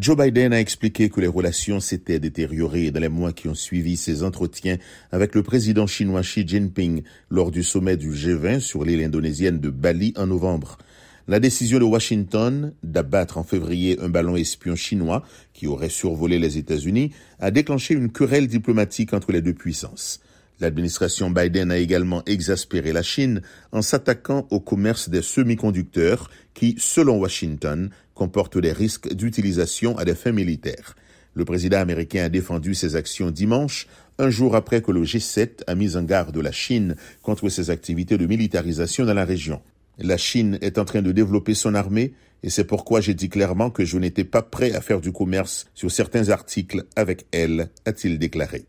Joe Biden a expliqué que les relations s'étaient détériorées dans les mois qui ont suivi ses entretiens avec le président chinois Xi Jinping lors du sommet du G20 sur l'île indonésienne de Bali en novembre. La décision de Washington d'abattre en février un ballon espion chinois qui aurait survolé les États-Unis a déclenché une querelle diplomatique entre les deux puissances. L'administration Biden a également exaspéré la Chine en s'attaquant au commerce des semi-conducteurs qui, selon Washington, comportent des risques d'utilisation à des fins militaires. Le président américain a défendu ses actions dimanche, un jour après que le G7 a mis en garde la Chine contre ses activités de militarisation dans la région. La Chine est en train de développer son armée et c'est pourquoi j'ai dit clairement que je n'étais pas prêt à faire du commerce sur certains articles avec elle, a-t-il déclaré.